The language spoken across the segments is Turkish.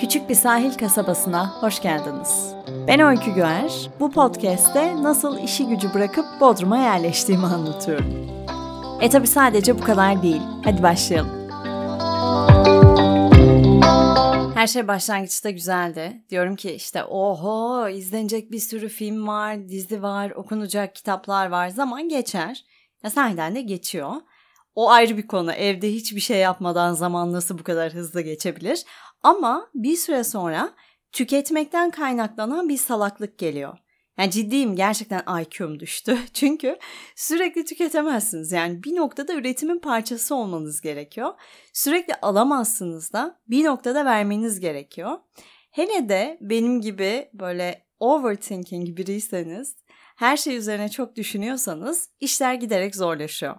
Küçük bir sahil kasabasına hoş geldiniz. Ben Öykü Güer. Bu podcast'te nasıl işi gücü bırakıp Bodrum'a yerleştiğimi anlatıyorum. E tabi sadece bu kadar değil. Hadi başlayalım. Her şey başlangıçta güzeldi. Diyorum ki işte oho izlenecek bir sürü film var, dizi var, okunacak kitaplar var. Zaman geçer. Ya sahiden de geçiyor. O ayrı bir konu. Evde hiçbir şey yapmadan zaman nasıl bu kadar hızlı geçebilir? Ama bir süre sonra tüketmekten kaynaklanan bir salaklık geliyor. Yani ciddiyim gerçekten IQ'm düştü. Çünkü sürekli tüketemezsiniz. Yani bir noktada üretimin parçası olmanız gerekiyor. Sürekli alamazsınız da bir noktada vermeniz gerekiyor. Hele de benim gibi böyle overthinking biriyseniz, her şey üzerine çok düşünüyorsanız işler giderek zorlaşıyor.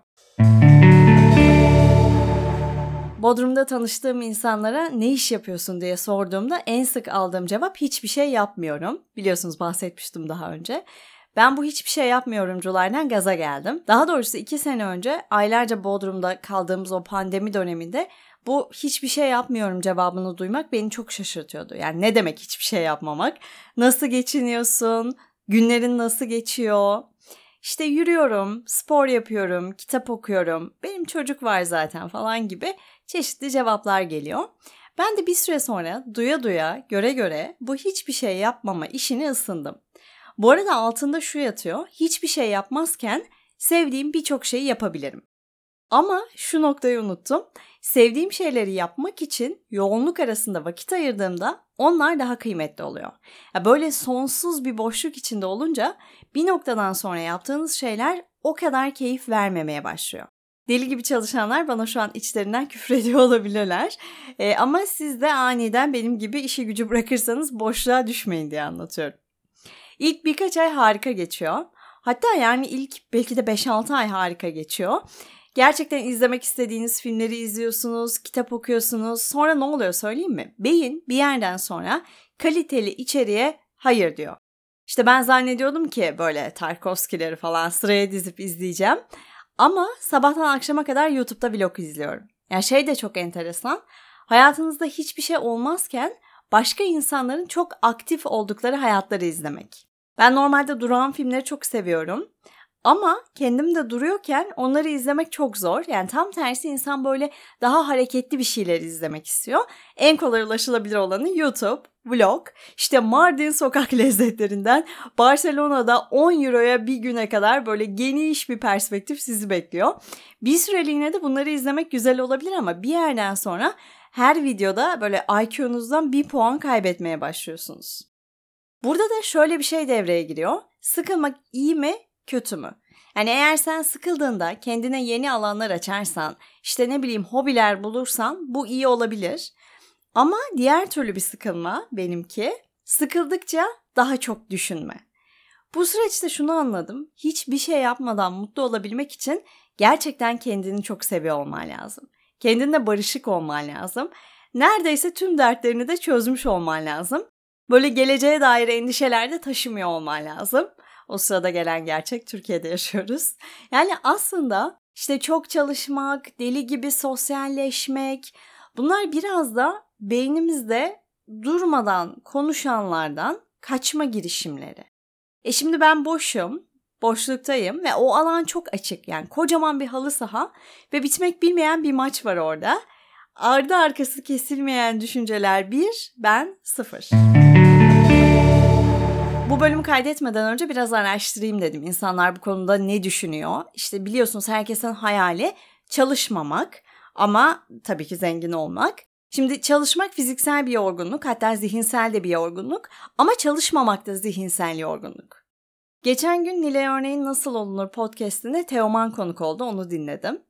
Bodrum'da tanıştığım insanlara ne iş yapıyorsun diye sorduğumda en sık aldığım cevap hiçbir şey yapmıyorum. Biliyorsunuz bahsetmiştim daha önce. Ben bu hiçbir şey yapmıyorumculardan gaza geldim. Daha doğrusu iki sene önce aylarca Bodrum'da kaldığımız o pandemi döneminde bu hiçbir şey yapmıyorum cevabını duymak beni çok şaşırtıyordu. Yani ne demek hiçbir şey yapmamak? Nasıl geçiniyorsun? Günlerin nasıl geçiyor? İşte yürüyorum, spor yapıyorum, kitap okuyorum, benim çocuk var zaten falan gibi çeşitli cevaplar geliyor. Ben de bir süre sonra duya duya, göre göre bu hiçbir şey yapmama işini ısındım. Bu arada altında şu yatıyor, hiçbir şey yapmazken sevdiğim birçok şeyi yapabilirim. Ama şu noktayı unuttum. Sevdiğim şeyleri yapmak için yoğunluk arasında vakit ayırdığımda onlar daha kıymetli oluyor. Ya böyle sonsuz bir boşluk içinde olunca bir noktadan sonra yaptığınız şeyler o kadar keyif vermemeye başlıyor. Deli gibi çalışanlar bana şu an içlerinden küfür ediyor olabilirler. E, ama siz de aniden benim gibi işi gücü bırakırsanız boşluğa düşmeyin diye anlatıyorum. İlk birkaç ay harika geçiyor. Hatta yani ilk belki de 5-6 ay harika geçiyor. Gerçekten izlemek istediğiniz filmleri izliyorsunuz, kitap okuyorsunuz. Sonra ne oluyor söyleyeyim mi? Beyin bir yerden sonra kaliteli içeriğe hayır diyor. İşte ben zannediyordum ki böyle Tarkovskileri falan sıraya dizip izleyeceğim. Ama sabahtan akşama kadar YouTube'da vlog izliyorum. Yani şey de çok enteresan. Hayatınızda hiçbir şey olmazken başka insanların çok aktif oldukları hayatları izlemek. Ben normalde duran filmleri çok seviyorum. Ama kendim de duruyorken onları izlemek çok zor. Yani tam tersi insan böyle daha hareketli bir şeyler izlemek istiyor. En kolay ulaşılabilir olanı YouTube, vlog. İşte Mardin sokak lezzetlerinden Barcelona'da 10 euroya bir güne kadar böyle geniş bir perspektif sizi bekliyor. Bir süreliğine de bunları izlemek güzel olabilir ama bir yerden sonra her videoda böyle IQ'nuzdan bir puan kaybetmeye başlıyorsunuz. Burada da şöyle bir şey devreye giriyor. Sıkılmak iyi mi, kötü mü? Yani eğer sen sıkıldığında kendine yeni alanlar açarsan, işte ne bileyim hobiler bulursan bu iyi olabilir. Ama diğer türlü bir sıkılma benimki sıkıldıkça daha çok düşünme. Bu süreçte şunu anladım. Hiçbir şey yapmadan mutlu olabilmek için gerçekten kendini çok seviyor olman lazım. Kendinle barışık olman lazım. Neredeyse tüm dertlerini de çözmüş olman lazım. Böyle geleceğe dair endişeler de taşımıyor olman lazım. O sırada gelen gerçek Türkiye'de yaşıyoruz. Yani aslında işte çok çalışmak, deli gibi sosyalleşmek bunlar biraz da beynimizde durmadan konuşanlardan kaçma girişimleri. E şimdi ben boşum, boşluktayım ve o alan çok açık. Yani kocaman bir halı saha ve bitmek bilmeyen bir maç var orada. Ardı arkası kesilmeyen düşünceler bir, ben sıfır. Bu bölümü kaydetmeden önce biraz araştırayım dedim. İnsanlar bu konuda ne düşünüyor? İşte biliyorsunuz herkesin hayali çalışmamak ama tabii ki zengin olmak. Şimdi çalışmak fiziksel bir yorgunluk hatta zihinsel de bir yorgunluk ama çalışmamak da zihinsel yorgunluk. Geçen gün Nilay Örneğin Nasıl Olunur podcastinde Teoman konuk oldu onu dinledim.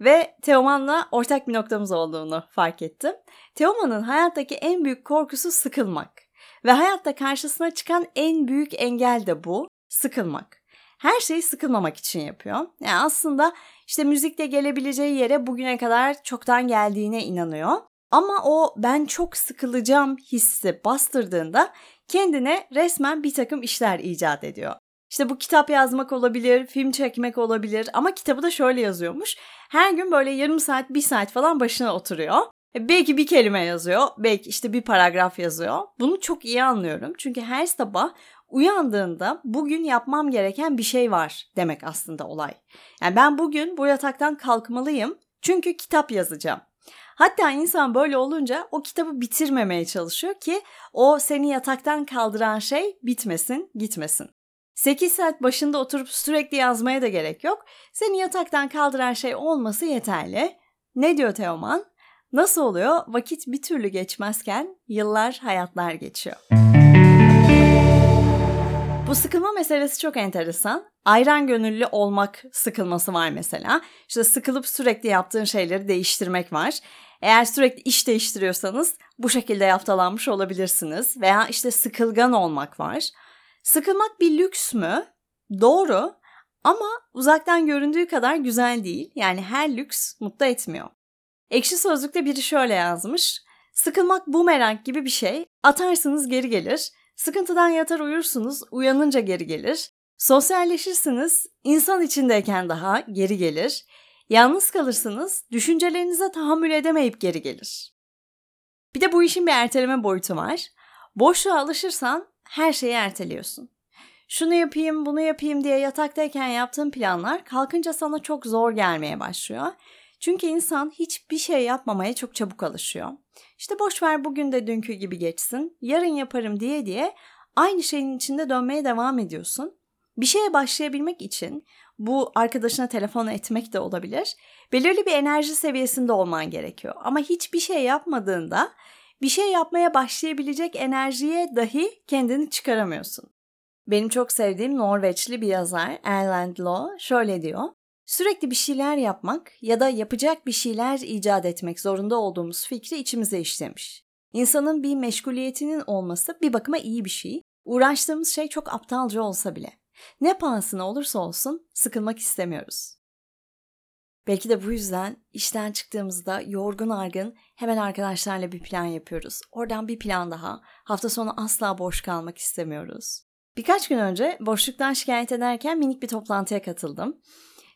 Ve Teoman'la ortak bir noktamız olduğunu fark ettim. Teoman'ın hayattaki en büyük korkusu sıkılmak. Ve hayatta karşısına çıkan en büyük engel de bu, sıkılmak. Her şeyi sıkılmamak için yapıyor. Yani aslında işte müzikle gelebileceği yere bugüne kadar çoktan geldiğine inanıyor. Ama o ben çok sıkılacağım hissi bastırdığında kendine resmen bir takım işler icat ediyor. İşte bu kitap yazmak olabilir, film çekmek olabilir ama kitabı da şöyle yazıyormuş. Her gün böyle yarım saat, bir saat falan başına oturuyor E, belki bir kelime yazıyor, belki işte bir paragraf yazıyor. Bunu çok iyi anlıyorum. Çünkü her sabah uyandığında bugün yapmam gereken bir şey var demek aslında olay. Yani ben bugün bu yataktan kalkmalıyım çünkü kitap yazacağım. Hatta insan böyle olunca o kitabı bitirmemeye çalışıyor ki o seni yataktan kaldıran şey bitmesin, gitmesin. 8 saat başında oturup sürekli yazmaya da gerek yok. Seni yataktan kaldıran şey olması yeterli. Ne diyor Teoman? Nasıl oluyor? Vakit bir türlü geçmezken yıllar hayatlar geçiyor. Bu sıkılma meselesi çok enteresan. Ayran gönüllü olmak sıkılması var mesela. İşte sıkılıp sürekli yaptığın şeyleri değiştirmek var. Eğer sürekli iş değiştiriyorsanız bu şekilde yaftalanmış olabilirsiniz. Veya işte sıkılgan olmak var. Sıkılmak bir lüks mü? Doğru ama uzaktan göründüğü kadar güzel değil. Yani her lüks mutlu etmiyor. Ekşi Sözlük'te biri şöyle yazmış. Sıkılmak bumerang gibi bir şey. Atarsınız geri gelir. Sıkıntıdan yatar uyursunuz, uyanınca geri gelir. Sosyalleşirsiniz, insan içindeyken daha geri gelir. Yalnız kalırsınız, düşüncelerinize tahammül edemeyip geri gelir. Bir de bu işin bir erteleme boyutu var. Boşluğa alışırsan her şeyi erteliyorsun. Şunu yapayım, bunu yapayım diye yataktayken yaptığın planlar kalkınca sana çok zor gelmeye başlıyor. Çünkü insan hiçbir şey yapmamaya çok çabuk alışıyor. İşte boş ver bugün de dünkü gibi geçsin, yarın yaparım diye diye aynı şeyin içinde dönmeye devam ediyorsun. Bir şeye başlayabilmek için bu arkadaşına telefon etmek de olabilir. Belirli bir enerji seviyesinde olman gerekiyor. Ama hiçbir şey yapmadığında bir şey yapmaya başlayabilecek enerjiye dahi kendini çıkaramıyorsun. Benim çok sevdiğim Norveçli bir yazar Erland Loe şöyle diyor. Sürekli bir şeyler yapmak ya da yapacak bir şeyler icat etmek zorunda olduğumuz fikri içimize işlemiş. İnsanın bir meşguliyetinin olması bir bakıma iyi bir şey. Uğraştığımız şey çok aptalca olsa bile. Ne pahasına olursa olsun sıkılmak istemiyoruz. Belki de bu yüzden işten çıktığımızda yorgun argın hemen arkadaşlarla bir plan yapıyoruz. Oradan bir plan daha. Hafta sonu asla boş kalmak istemiyoruz. Birkaç gün önce boşluktan şikayet ederken minik bir toplantıya katıldım.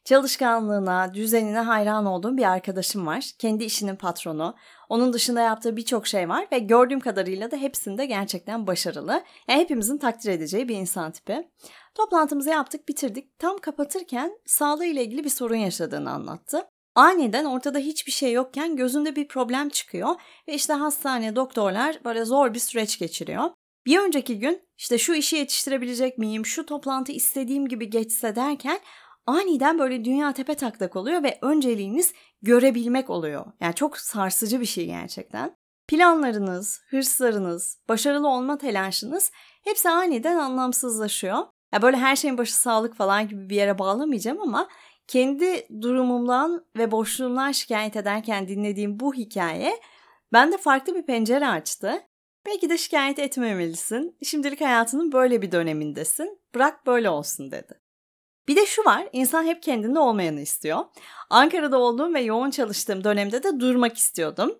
Çalışkanlığına, düzenine hayran olduğum bir arkadaşım var. Kendi işinin patronu. Onun dışında yaptığı birçok şey var ve gördüğüm kadarıyla da hepsinde gerçekten başarılı. Yani hepimizin takdir edeceği bir insan tipi. Toplantımızı yaptık, bitirdik. Tam kapatırken sağlığı ile ilgili bir sorun yaşadığını anlattı. Aniden ortada hiçbir şey yokken gözünde bir problem çıkıyor ve işte hastane, doktorlar böyle zor bir süreç geçiriyor. Bir önceki gün işte şu işi yetiştirebilecek miyim, şu toplantı istediğim gibi geçse derken aniden böyle dünya tepe taklak oluyor ve önceliğiniz görebilmek oluyor. Yani çok sarsıcı bir şey gerçekten. Planlarınız, hırslarınız, başarılı olma telaşınız hepsi aniden anlamsızlaşıyor. Ya böyle her şeyin başı sağlık falan gibi bir yere bağlamayacağım ama kendi durumumdan ve boşluğumdan şikayet ederken dinlediğim bu hikaye bende farklı bir pencere açtı. Belki de şikayet etmemelisin. Şimdilik hayatının böyle bir dönemindesin. Bırak böyle olsun dedi. Bir de şu var, insan hep kendinde olmayanı istiyor. Ankara'da olduğum ve yoğun çalıştığım dönemde de durmak istiyordum.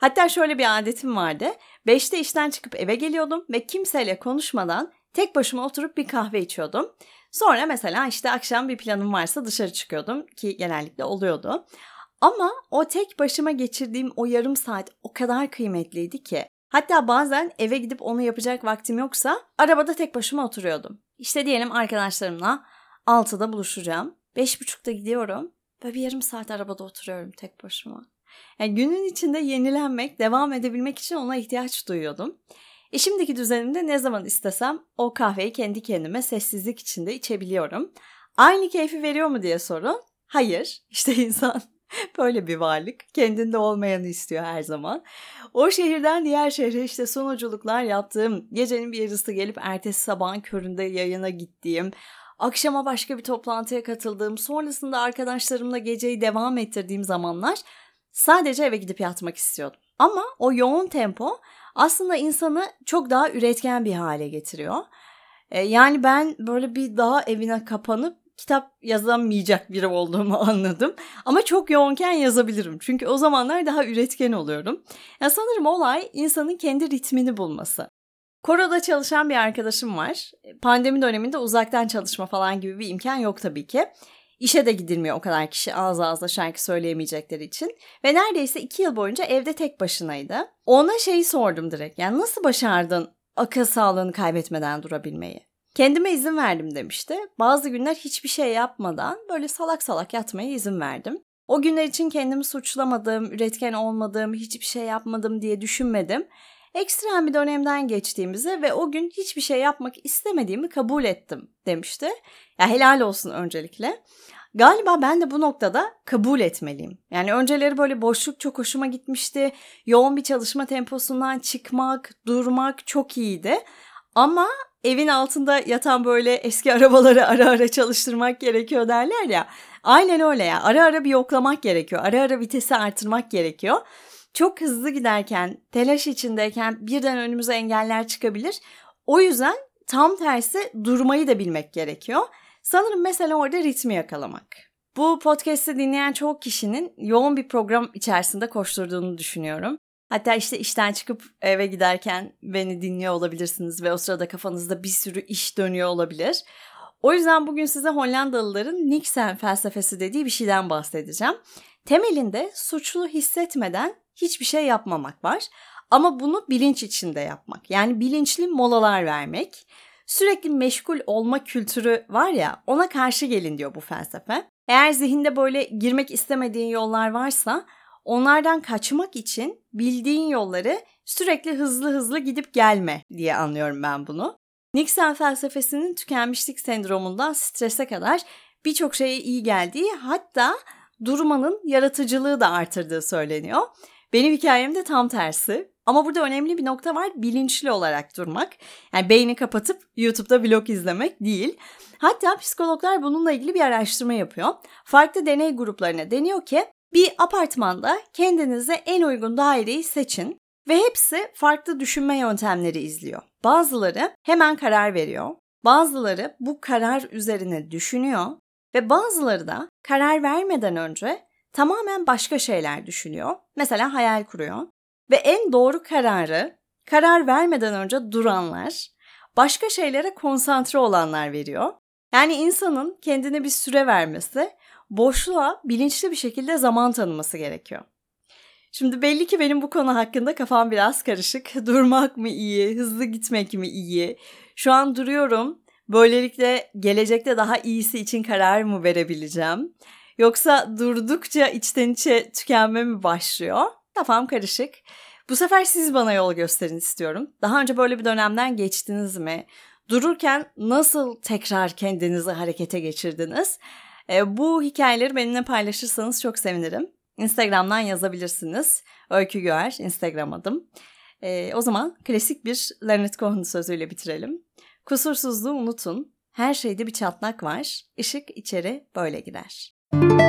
Hatta şöyle bir adetim vardı. Beşte işten çıkıp eve geliyordum ve kimseyle konuşmadan tek başıma oturup bir kahve içiyordum. Sonra mesela işte akşam bir planım varsa dışarı çıkıyordum ki genellikle oluyordu. Ama o tek başıma geçirdiğim o yarım saat o kadar kıymetliydi ki. Hatta bazen eve gidip onu yapacak vaktim yoksa arabada tek başıma oturuyordum. İşte diyelim arkadaşlarımla 6'da buluşacağım. 5.30'da gidiyorum. Ve bir yarım saat arabada oturuyorum tek başıma. Yani günün içinde yenilenmek, devam edebilmek için ona ihtiyaç duyuyordum. E şimdiki düzenimde ne zaman istesem o kahveyi kendi kendime sessizlik içinde içebiliyorum. Aynı keyfi veriyor mu diye sorun. Hayır. İşte insan böyle bir varlık. Kendinde olmayanı istiyor her zaman. O şehirden diğer şehre işte sunuculuklar yaptığım, gecenin bir yarısı gelip ertesi sabahın köründe yayına gittiğim, akşama başka bir toplantıya katıldığım, sonrasında arkadaşlarımla geceyi devam ettirdiğim zamanlar sadece eve gidip yatmak istiyordum. Ama o yoğun tempo aslında insanı çok daha üretken bir hale getiriyor. E, yani ben böyle bir daha evine kapanıp kitap yazamayacak biri olduğumu anladım. Ama çok yoğunken yazabilirim. Çünkü o zamanlar daha üretken oluyorum. Yani sanırım olay insanın kendi ritmini bulması. Koro'da çalışan bir arkadaşım var. Pandemi döneminde uzaktan çalışma falan gibi bir imkan yok tabii ki. İşe de gidilmiyor o kadar kişi ağız ağza şarkı söyleyemeyecekleri için. Ve neredeyse iki yıl boyunca evde tek başınaydı. Ona şeyi sordum direkt. Yani nasıl başardın akıl sağlığını kaybetmeden durabilmeyi? Kendime izin verdim demişti. Bazı günler hiçbir şey yapmadan böyle salak salak yatmaya izin verdim. O günler için kendimi suçlamadım, üretken olmadım, hiçbir şey yapmadım diye düşünmedim. Ekstrem bir dönemden geçtiğimizi ve o gün hiçbir şey yapmak istemediğimi kabul ettim demişti. Ya helal olsun öncelikle. Galiba ben de bu noktada kabul etmeliyim. Yani önceleri böyle boşluk çok hoşuma gitmişti. Yoğun bir çalışma temposundan çıkmak, durmak çok iyiydi. Ama evin altında yatan böyle eski arabaları ara ara çalıştırmak gerekiyor derler ya. Aynen öyle ya. Ara ara bir yoklamak gerekiyor. Ara ara vitesi artırmak gerekiyor. Çok hızlı giderken, telaş içindeyken birden önümüze engeller çıkabilir. O yüzden tam tersi durmayı da bilmek gerekiyor. Sanırım mesela orada ritmi yakalamak. Bu podcast'i dinleyen çok kişinin yoğun bir program içerisinde koşturduğunu düşünüyorum. Hatta işte işten çıkıp eve giderken beni dinliyor olabilirsiniz ve o sırada kafanızda bir sürü iş dönüyor olabilir. O yüzden bugün size Hollandalıların Nixon felsefesi dediği bir şeyden bahsedeceğim. Temelinde suçlu hissetmeden hiçbir şey yapmamak var. Ama bunu bilinç içinde yapmak. Yani bilinçli molalar vermek. Sürekli meşgul olma kültürü var ya ona karşı gelin diyor bu felsefe. Eğer zihinde böyle girmek istemediğin yollar varsa onlardan kaçmak için bildiğin yolları sürekli hızlı hızlı gidip gelme diye anlıyorum ben bunu. Nixon felsefesinin tükenmişlik sendromundan strese kadar birçok şeye iyi geldiği hatta durmanın yaratıcılığı da artırdığı söyleniyor. Benim hikayem de tam tersi. Ama burada önemli bir nokta var bilinçli olarak durmak. Yani beyni kapatıp YouTube'da vlog izlemek değil. Hatta psikologlar bununla ilgili bir araştırma yapıyor. Farklı deney gruplarına deniyor ki bir apartmanda kendinize en uygun daireyi seçin ve hepsi farklı düşünme yöntemleri izliyor. Bazıları hemen karar veriyor. Bazıları bu karar üzerine düşünüyor ve bazıları da karar vermeden önce tamamen başka şeyler düşünüyor. Mesela hayal kuruyor. Ve en doğru kararı karar vermeden önce duranlar, başka şeylere konsantre olanlar veriyor. Yani insanın kendine bir süre vermesi, boşluğa bilinçli bir şekilde zaman tanıması gerekiyor. Şimdi belli ki benim bu konu hakkında kafam biraz karışık. Durmak mı iyi, hızlı gitmek mi iyi? Şu an duruyorum. Böylelikle gelecekte daha iyisi için karar mı verebileceğim? Yoksa durdukça içten içe tükenme mi başlıyor? Kafam karışık. Bu sefer siz bana yol gösterin istiyorum. Daha önce böyle bir dönemden geçtiniz mi? Dururken nasıl tekrar kendinizi harekete geçirdiniz? E, bu hikayeleri benimle paylaşırsanız çok sevinirim. Instagram'dan yazabilirsiniz. Öykü Göğer Instagram adım. E, o zaman klasik bir Leonard Cohen sözüyle bitirelim. Kusursuzluğu unutun. Her şeyde bir çatlak var. Işık içeri böyle girer. thank you